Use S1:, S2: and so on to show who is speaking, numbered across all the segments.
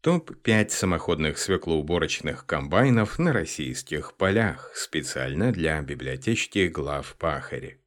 S1: Топ-5 самоходных свеклоуборочных комбайнов на российских полях специально для библиотечки Глав Пахаря.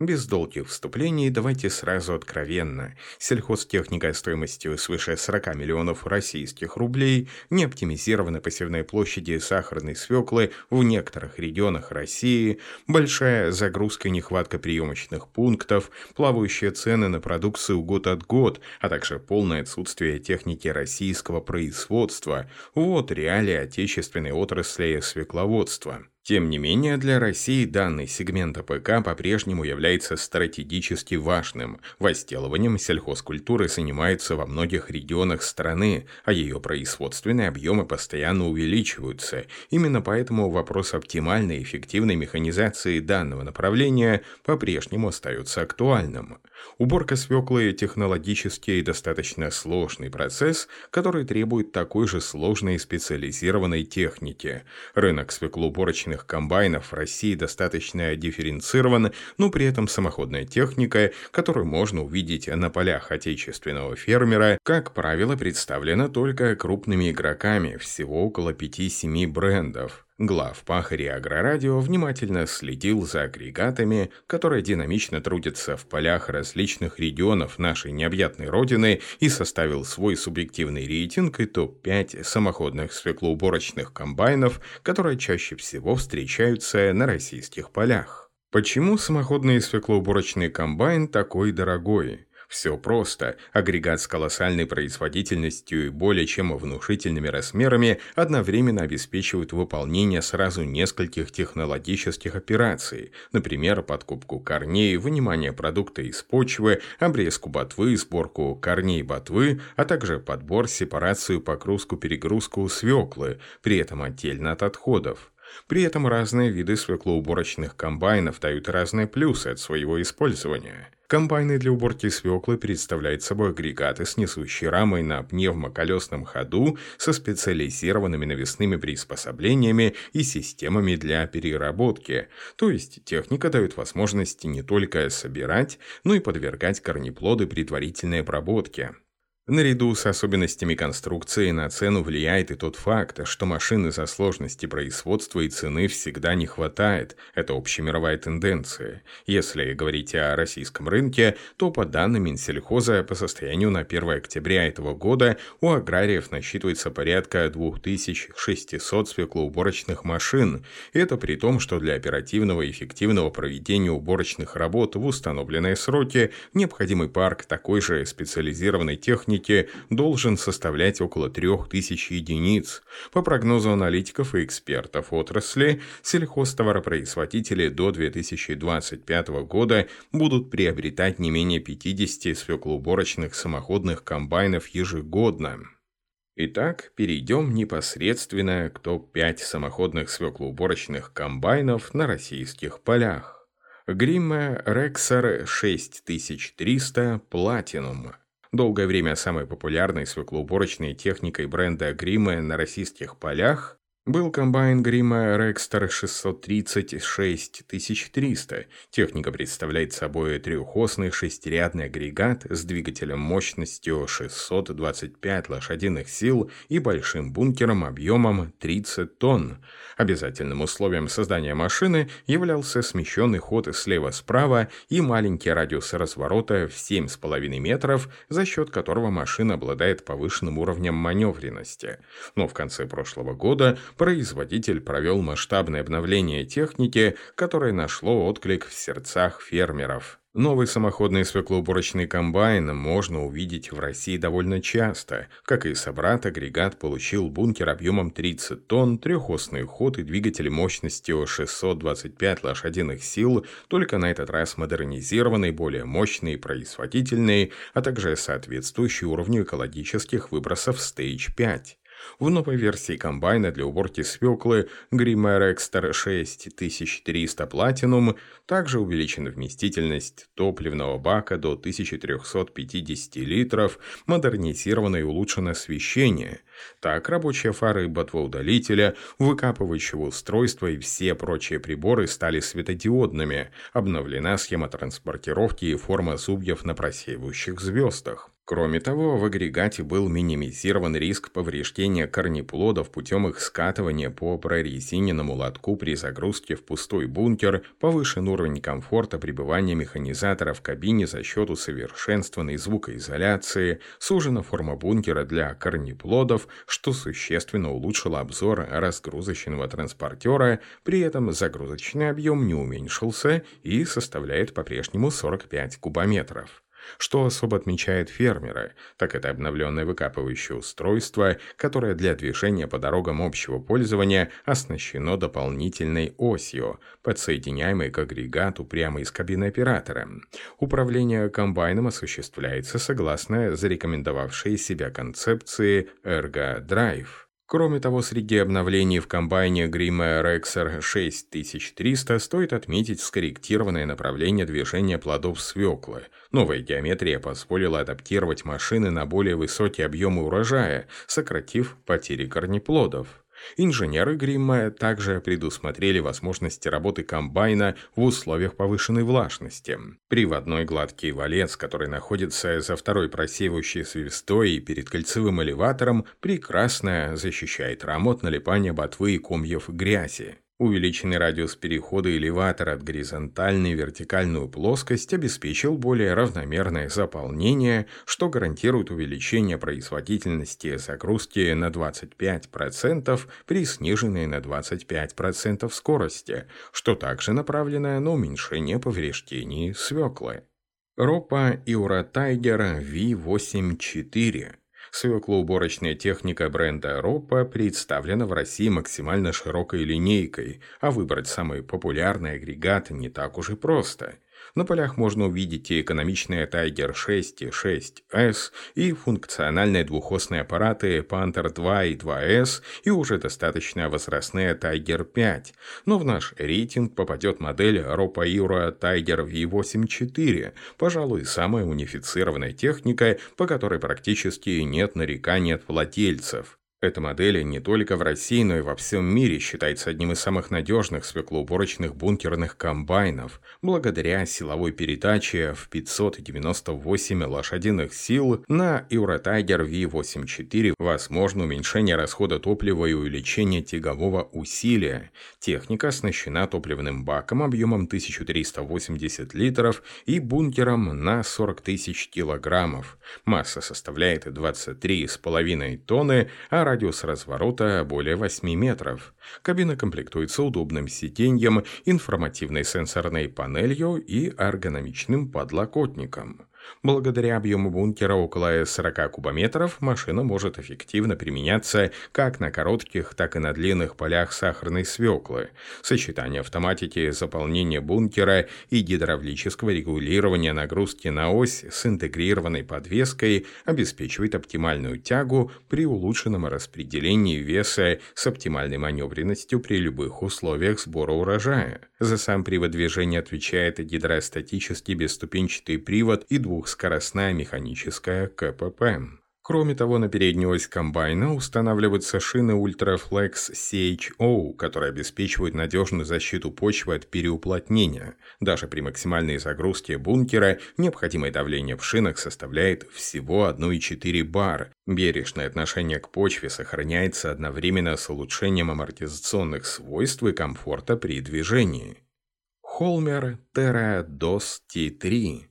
S1: Без долгих вступлений давайте сразу откровенно. Сельхозтехника стоимостью свыше 40 миллионов российских рублей, неоптимизированной посевной площади сахарной свеклы в некоторых регионах России, большая загрузка и нехватка приемочных пунктов, плавающие цены на продукцию год от год, а также полное отсутствие техники российского производства – вот реалии отечественной отрасли свекловодства. Тем не менее, для России данный сегмент АПК по-прежнему является стратегически важным. Возделыванием сельхозкультуры занимаются во многих регионах страны, а ее производственные объемы постоянно увеличиваются. Именно поэтому вопрос оптимальной эффективной механизации данного направления по-прежнему остается актуальным. Уборка свеклы – технологически и достаточно сложный процесс, который требует такой же сложной и специализированной техники. Рынок свеклоуборочных комбайнов в России достаточно дифференцирован, но при этом самоходная техника, которую можно увидеть на полях отечественного фермера, как правило, представлена только крупными игроками, всего около 5-7 брендов. Глав Пахари Агрорадио внимательно следил за агрегатами, которые динамично трудятся в полях различных регионов нашей необъятной родины и составил свой субъективный рейтинг и топ-5 самоходных свеклоуборочных комбайнов, которые чаще всего встречаются на российских полях. Почему самоходный свеклоуборочный комбайн такой дорогой? Все просто. Агрегат с колоссальной производительностью и более чем внушительными размерами одновременно обеспечивает выполнение сразу нескольких технологических операций, например, подкупку корней, вынимание продукта из почвы, обрезку ботвы, сборку корней ботвы, а также подбор, сепарацию, погрузку-перегрузку свеклы, при этом отдельно от отходов. При этом разные виды свеклоуборочных комбайнов дают разные плюсы от своего использования. Комбайны для уборки свеклы представляют собой агрегаты с несущей рамой на пневмоколесном ходу со специализированными навесными приспособлениями и системами для переработки. То есть техника дает возможность не только собирать, но и подвергать корнеплоды предварительной обработке. Наряду с особенностями конструкции на цену влияет и тот факт, что машин из-за сложности производства и цены всегда не хватает. Это общемировая тенденция. Если говорить о российском рынке, то по данным Минсельхоза по состоянию на 1 октября этого года у аграриев насчитывается порядка 2600 свеклоуборочных машин. Это при том, что для оперативного и эффективного проведения уборочных работ в установленные сроки необходимый парк такой же специализированной техники техники должен составлять около 3000 единиц. По прогнозу аналитиков и экспертов отрасли, сельхозтоваропроизводители до 2025 года будут приобретать не менее 50 свеклоуборочных самоходных комбайнов ежегодно. Итак, перейдем непосредственно к топ-5 самоходных свеклоуборочных комбайнов на российских полях. Гримма Rexar 6300 Platinum Долгое время самой популярной свеклоуборочной техникой бренда Грима на российских полях был комбайн грима Rextor 636300. Техника представляет собой трехосный шестирядный агрегат с двигателем мощностью 625 лошадиных сил и большим бункером объемом 30 тонн. Обязательным условием создания машины являлся смещенный ход слева-справа и маленький радиус разворота в 7,5 метров, за счет которого машина обладает повышенным уровнем маневренности. Но в конце прошлого года производитель провел масштабное обновление техники, которое нашло отклик в сердцах фермеров. Новый самоходный свеклоуборочный комбайн можно увидеть в России довольно часто. Как и собрат, агрегат получил бункер объемом 30 тонн, трехосный ход и двигатель мощностью 625 лошадиных сил, только на этот раз модернизированный, более мощный и производительный, а также соответствующий уровню экологических выбросов Stage 5. В новой версии комбайна для уборки свеклы Grimer Exter 6300 Platinum также увеличена вместительность топливного бака до 1350 литров, модернизировано и улучшено освещение. Так, рабочие фары ботвоудалителя, выкапывающего устройства и все прочие приборы стали светодиодными. Обновлена схема транспортировки и форма зубьев на просеивающих звездах. Кроме того, в агрегате был минимизирован риск повреждения корнеплодов путем их скатывания по прорезиненному лотку при загрузке в пустой бункер, повышен уровень комфорта пребывания механизатора в кабине за счет усовершенствованной звукоизоляции, сужена форма бункера для корнеплодов, что существенно улучшило обзор разгрузочного транспортера, при этом загрузочный объем не уменьшился и составляет по-прежнему 45 кубометров. Что особо отмечает фермеры, так это обновленное выкапывающее устройство, которое для движения по дорогам общего пользования оснащено дополнительной осью, подсоединяемой к агрегату прямо из кабины оператора. Управление комбайном осуществляется согласно зарекомендовавшей себя концепции Ergo Drive. Кроме того, среди обновлений в комбайне Grima Rexer 6300 стоит отметить скорректированное направление движения плодов свеклы. Новая геометрия позволила адаптировать машины на более высокие объемы урожая, сократив потери корнеплодов. Инженеры Гримма также предусмотрели возможности работы комбайна в условиях повышенной влажности. Приводной гладкий валец, который находится за второй просеивающей свистой перед кольцевым элеватором, прекрасно защищает раму от налипания ботвы и комьев грязи. Увеличенный радиус перехода элеватора от горизонтальной в вертикальную плоскость обеспечил более равномерное заполнение, что гарантирует увеличение производительности загрузки на 25% при сниженной на 25% скорости, что также направлено на уменьшение повреждений свеклы. Ропа Иура Тайгер V84 Свеклоуборочная техника бренда Ропа представлена в России максимально широкой линейкой, а выбрать самый популярный агрегат не так уж и просто – на полях можно увидеть и экономичные Tiger 6 и 6S, и функциональные двухосные аппараты Panther 2 и 2S, и уже достаточно возрастные Tiger 5. Но в наш рейтинг попадет модель Ropa Euro Tiger V8-4, пожалуй, самая унифицированная техника, по которой практически нет нареканий от владельцев. Эта модель не только в России, но и во всем мире считается одним из самых надежных свеклоуборочных бункерных комбайнов, благодаря силовой передаче в 598 лошадиных сил на Eurotайгер V84 возможно уменьшение расхода топлива и увеличение тягового усилия. Техника оснащена топливным баком объемом 1380 литров и бункером на 40 тысяч килограммов. Масса составляет 23,5 тонны, а радиус разворота более 8 метров. Кабина комплектуется удобным сиденьем, информативной сенсорной панелью и эргономичным подлокотником. Благодаря объему бункера около 40 кубометров машина может эффективно применяться как на коротких, так и на длинных полях сахарной свеклы. Сочетание автоматики заполнения бункера и гидравлического регулирования нагрузки на ось с интегрированной подвеской обеспечивает оптимальную тягу при улучшенном распределении веса с оптимальной маневренностью при любых условиях сбора урожая. За сам привод движения отвечает гидростатический бесступенчатый привод и двух двухскоростная механическая КПП. Кроме того, на переднюю ось комбайна устанавливаются шины Ultraflex CHO, которые обеспечивают надежную защиту почвы от переуплотнения. Даже при максимальной загрузке бункера необходимое давление в шинах составляет всего 1,4 бар. Бережное отношение к почве сохраняется одновременно с улучшением амортизационных свойств и комфорта при движении. Холмер Terra DOS T3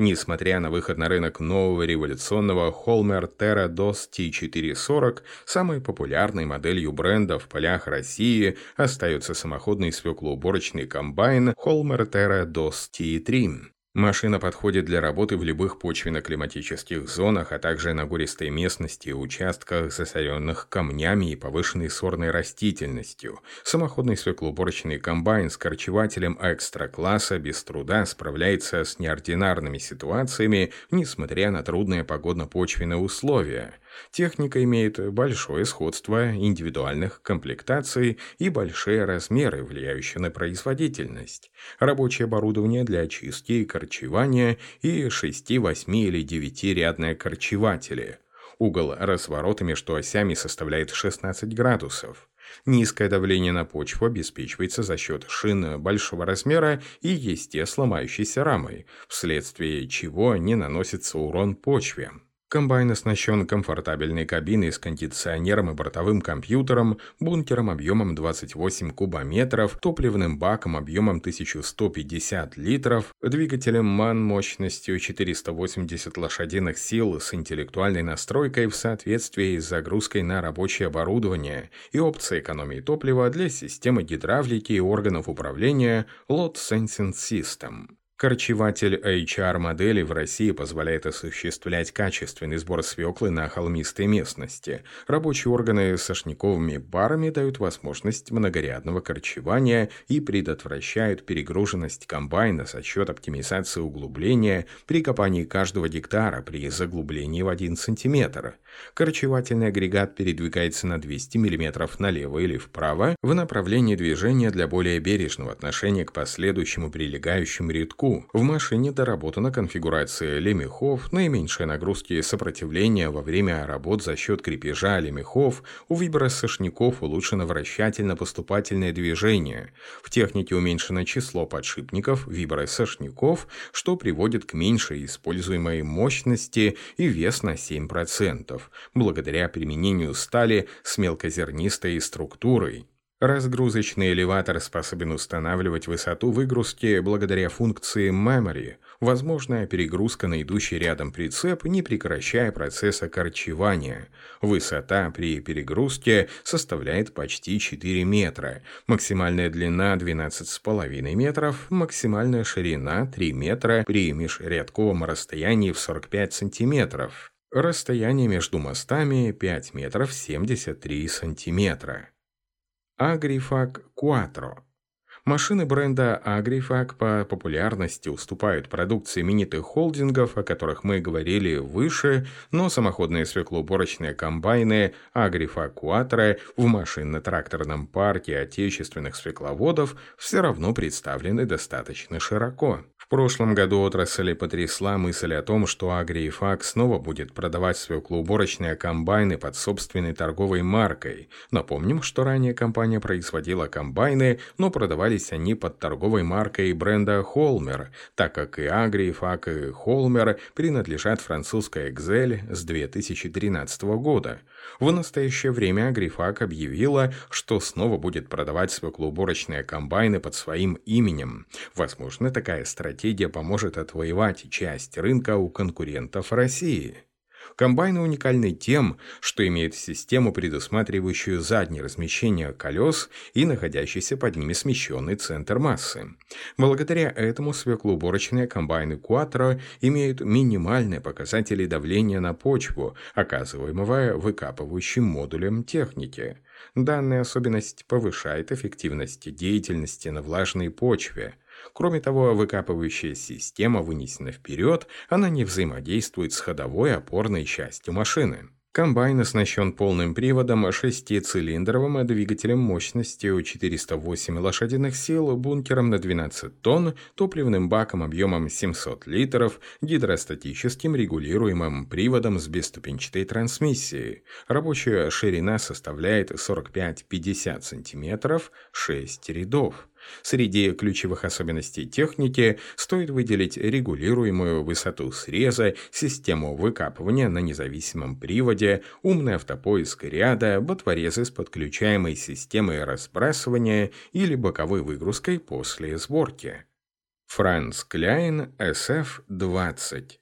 S1: Несмотря на выход на рынок нового революционного Holmer Terra DOS T440, самой популярной моделью бренда в полях России остается самоходный свеклоуборочный комбайн Holmer Terra DOS T3. Машина подходит для работы в любых почвенно-климатических зонах, а также на гористой местности и участках, засоренных камнями и повышенной сорной растительностью. Самоходный свеклоуборочный комбайн с корчевателем экстра-класса без труда справляется с неординарными ситуациями, несмотря на трудные погодно-почвенные условия – Техника имеет большое сходство индивидуальных комплектаций и большие размеры, влияющие на производительность. Рабочее оборудование для очистки и корчевания и 6, 8 или 9-рядные корчеватели. Угол разворота между осями составляет 16 градусов. Низкое давление на почву обеспечивается за счет шин большого размера и естественно сломающейся рамой, вследствие чего не наносится урон почве. Комбайн оснащен комфортабельной кабиной с кондиционером и бортовым компьютером, бункером объемом 28 кубометров, топливным баком объемом 1150 литров, двигателем МАН мощностью 480 лошадиных сил с интеллектуальной настройкой в соответствии с загрузкой на рабочее оборудование и опцией экономии топлива для системы гидравлики и органов управления Load Sensing System. Корчеватель HR-модели в России позволяет осуществлять качественный сбор свеклы на холмистой местности. Рабочие органы с сошниковыми барами дают возможность многорядного корчевания и предотвращают перегруженность комбайна за счет оптимизации углубления при копании каждого гектара при заглублении в 1 см. Корчевательный агрегат передвигается на 200 мм налево или вправо в направлении движения для более бережного отношения к последующему прилегающему рядку станку. В машине доработана конфигурация лемехов, наименьшие нагрузки и сопротивления во время работ за счет крепежа лемехов, у вибросошников улучшено вращательно-поступательное движение. В технике уменьшено число подшипников вибросошников, что приводит к меньшей используемой мощности и вес на 7%, благодаря применению стали с мелкозернистой структурой. Разгрузочный элеватор способен устанавливать высоту выгрузки благодаря функции Memory, возможная перегрузка на идущий рядом прицеп, не прекращая процесса корчевания. Высота при перегрузке составляет почти 4 метра, максимальная длина 12,5 метров, максимальная ширина 3 метра при межрядковом расстоянии в 45 сантиметров. Расстояние между мостами 5 метров 73 сантиметра. Agrifac Quattro. Машины бренда Agrifac по популярности уступают продукции именитых холдингов, о которых мы говорили выше, но самоходные свеклоуборочные комбайны Agrifac Quattro в машинно-тракторном парке отечественных свекловодов все равно представлены достаточно широко. В прошлом году отрасль потрясла мысль о том, что Агриифак снова будет продавать свеклоуборочные комбайны под собственной торговой маркой. Напомним, что ранее компания производила комбайны, но продавались они под торговой маркой бренда Холмер, так как и Агриифак, и Холмер принадлежат французской Excel с 2013 года. В настоящее время Агрифак объявила, что снова будет продавать свеклоуборочные комбайны под своим именем. Возможно, такая стратегия поможет отвоевать часть рынка у конкурентов России. Комбайны уникальны тем, что имеют систему, предусматривающую заднее размещение колес и находящийся под ними смещенный центр массы. Благодаря этому свеклоуборочные комбайны Quattro имеют минимальные показатели давления на почву, оказываемого выкапывающим модулем техники. Данная особенность повышает эффективность деятельности на влажной почве – Кроме того, выкапывающая система вынесена вперед, она не взаимодействует с ходовой опорной частью машины. Комбайн оснащен полным приводом, шестицилиндровым двигателем мощностью 408 лошадиных сил, бункером на 12 тонн, топливным баком объемом 700 литров, гидростатическим регулируемым приводом с бесступенчатой трансмиссией. Рабочая ширина составляет 45-50 см, 6 рядов. Среди ключевых особенностей техники стоит выделить регулируемую высоту среза, систему выкапывания на независимом приводе, умный автопоиск ряда, ботворезы с подключаемой системой разбрасывания или боковой выгрузкой после сборки. Франц Кляйн SF-20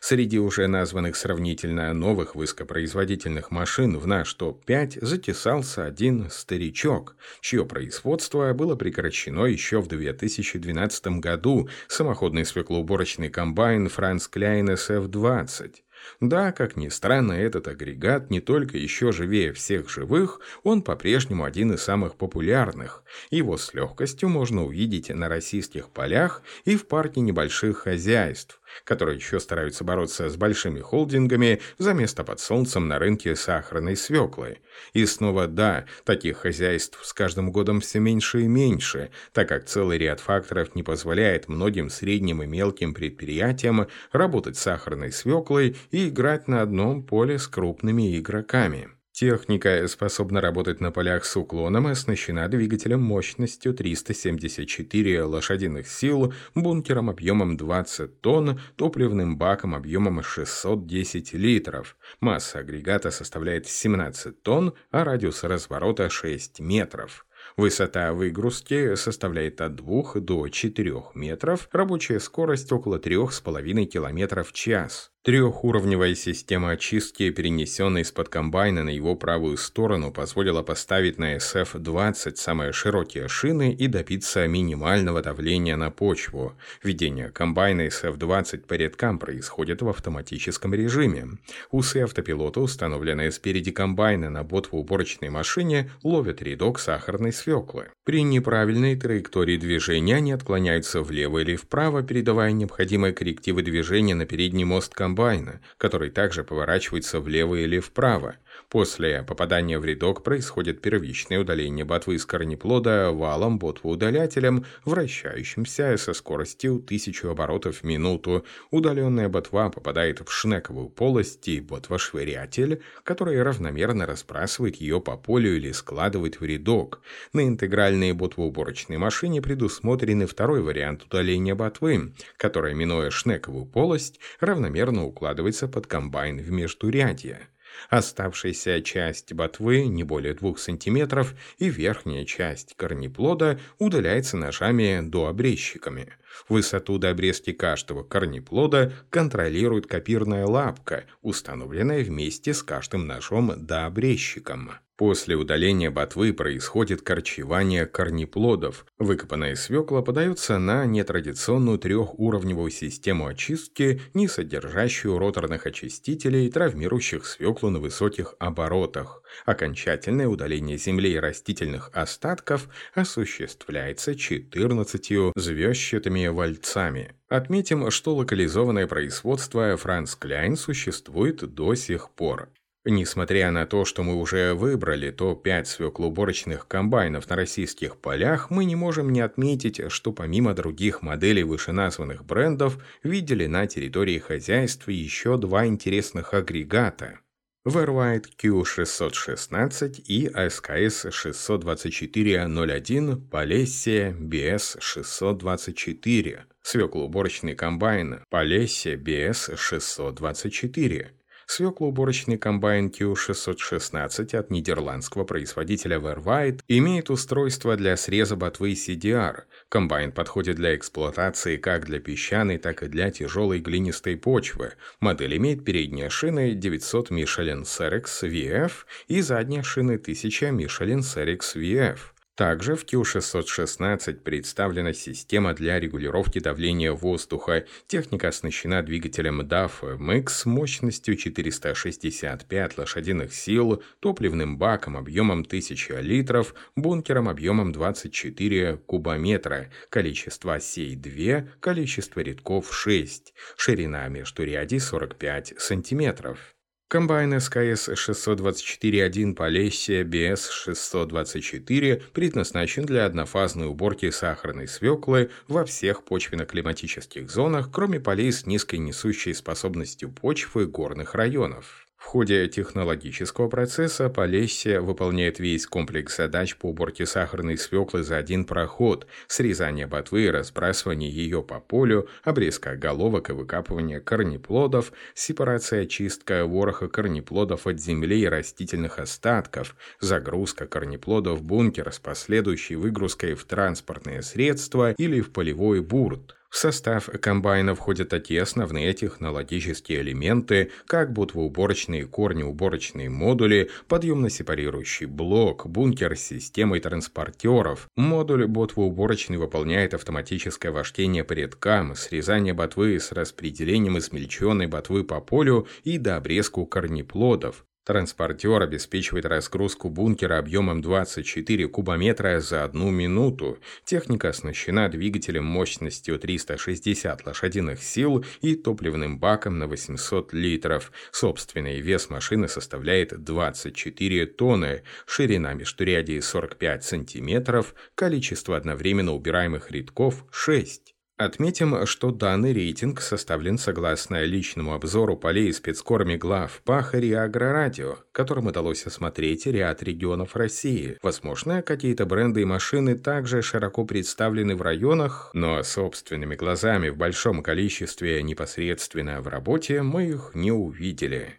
S1: Среди уже названных сравнительно новых высокопроизводительных машин в наш топ-5 затесался один старичок, чье производство было прекращено еще в 2012 году, самоходный свеклоуборочный комбайн Franz Klein SF-20. Да, как ни странно, этот агрегат не только еще живее всех живых, он по-прежнему один из самых популярных. Его с легкостью можно увидеть на российских полях и в парке небольших хозяйств которые еще стараются бороться с большими холдингами за место под солнцем на рынке сахарной свеклы. И снова да, таких хозяйств с каждым годом все меньше и меньше, так как целый ряд факторов не позволяет многим средним и мелким предприятиям работать с сахарной свеклой и играть на одном поле с крупными игроками. Техника способна работать на полях с уклоном и оснащена двигателем мощностью 374 лошадиных сил, бункером объемом 20 тонн, топливным баком объемом 610 литров. Масса агрегата составляет 17 тонн, а радиус разворота 6 метров. Высота выгрузки составляет от 2 до 4 метров, рабочая скорость около 3,5 км в час. Трехуровневая система очистки, перенесенная из-под комбайна на его правую сторону, позволила поставить на SF-20 самые широкие шины и добиться минимального давления на почву. Введение комбайна SF-20 по рядкам происходит в автоматическом режиме. Усы автопилота, установленные спереди комбайна на ботвоуборочной машине, ловят рядок сахарной свеклы. При неправильной траектории движения они отклоняются влево или вправо, передавая необходимые коррективы движения на передний мост комбайна комбайна, который также поворачивается влево или вправо. После попадания в рядок происходит первичное удаление ботвы из корнеплода валом ботвоудалятелем, вращающимся со скоростью 1000 оборотов в минуту. Удаленная ботва попадает в шнековую полость и ботвошвырятель, который равномерно разбрасывает ее по полю или складывает в рядок. На интегральной ботвоуборочной машине предусмотрен второй вариант удаления ботвы, которая, минуя шнековую полость, равномерно укладывается под комбайн в междурядье. Оставшаяся часть ботвы, не более 2 см, и верхняя часть корнеплода удаляется ножами до обрезчиками. Высоту до обрезки каждого корнеплода контролирует копирная лапка, установленная вместе с каждым ножом до обрезчиком. После удаления ботвы происходит корчевание корнеплодов. Выкопанная свекла подается на нетрадиционную трехуровневую систему очистки, не содержащую роторных очистителей, травмирующих свеклу на высоких оборотах. Окончательное удаление земли и растительных остатков осуществляется 14 звездчатыми вальцами. Отметим, что локализованное производство Франц Кляйн существует до сих пор. Несмотря на то, что мы уже выбрали топ-5 свеклоуборочных комбайнов на российских полях, мы не можем не отметить, что помимо других моделей вышеназванных брендов, видели на территории хозяйства еще два интересных агрегата. Verwide Q616 и SKS 62401 Полесия BS 624, свеклоуборочный комбайн Полесия BS 624, Свеклоуборочный комбайн Q616 от нидерландского производителя Verwide имеет устройство для среза ботвы CDR. Комбайн подходит для эксплуатации как для песчаной, так и для тяжелой глинистой почвы. Модель имеет передние шины 900 Michelin Cerex VF и задние шины 1000 Michelin Cerex VF. Также в Q616 представлена система для регулировки давления воздуха. Техника оснащена двигателем DAF MX мощностью 465 лошадиных сил, топливным баком объемом 1000 литров, бункером объемом 24 кубометра, количество осей 2, количество рядков 6, ширина между ряди 45 сантиметров. Комбайн СКС 624.1 Полесия BS-624 предназначен для однофазной уборки сахарной свеклы во всех почвенно-климатических зонах, кроме полей с низкой несущей способностью почвы горных районов. В ходе технологического процесса Полесье выполняет весь комплекс задач по уборке сахарной свеклы за один проход, срезание ботвы и разбрасывание ее по полю, обрезка головок и выкапывание корнеплодов, сепарация очистка вороха корнеплодов от земли и растительных остатков, загрузка корнеплодов в бункер с последующей выгрузкой в транспортные средства или в полевой бурт – в состав комбайна входят такие основные технологические элементы, как ботвоуборочные корни-уборочные модули, подъемно-сепарирующий блок, бункер с системой транспортеров. Модуль ботвоуборочный выполняет автоматическое вождение по рядкам, срезание ботвы с распределением измельченной ботвы по полю и дообрезку корнеплодов. Транспортер обеспечивает разгрузку бункера объемом 24 кубометра за одну минуту. Техника оснащена двигателем мощностью 360 лошадиных сил и топливным баком на 800 литров. Собственный вес машины составляет 24 тонны, ширина междурядий 45 сантиметров, количество одновременно убираемых рядков 6. Отметим, что данный рейтинг составлен согласно личному обзору полей спецкорми глав Пахари и Агрорадио, которым удалось осмотреть ряд регионов России. Возможно, какие-то бренды и машины также широко представлены в районах, но собственными глазами в большом количестве непосредственно в работе мы их не увидели.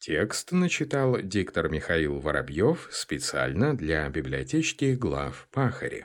S1: Текст начитал диктор Михаил Воробьев специально для библиотечки глав Пахари.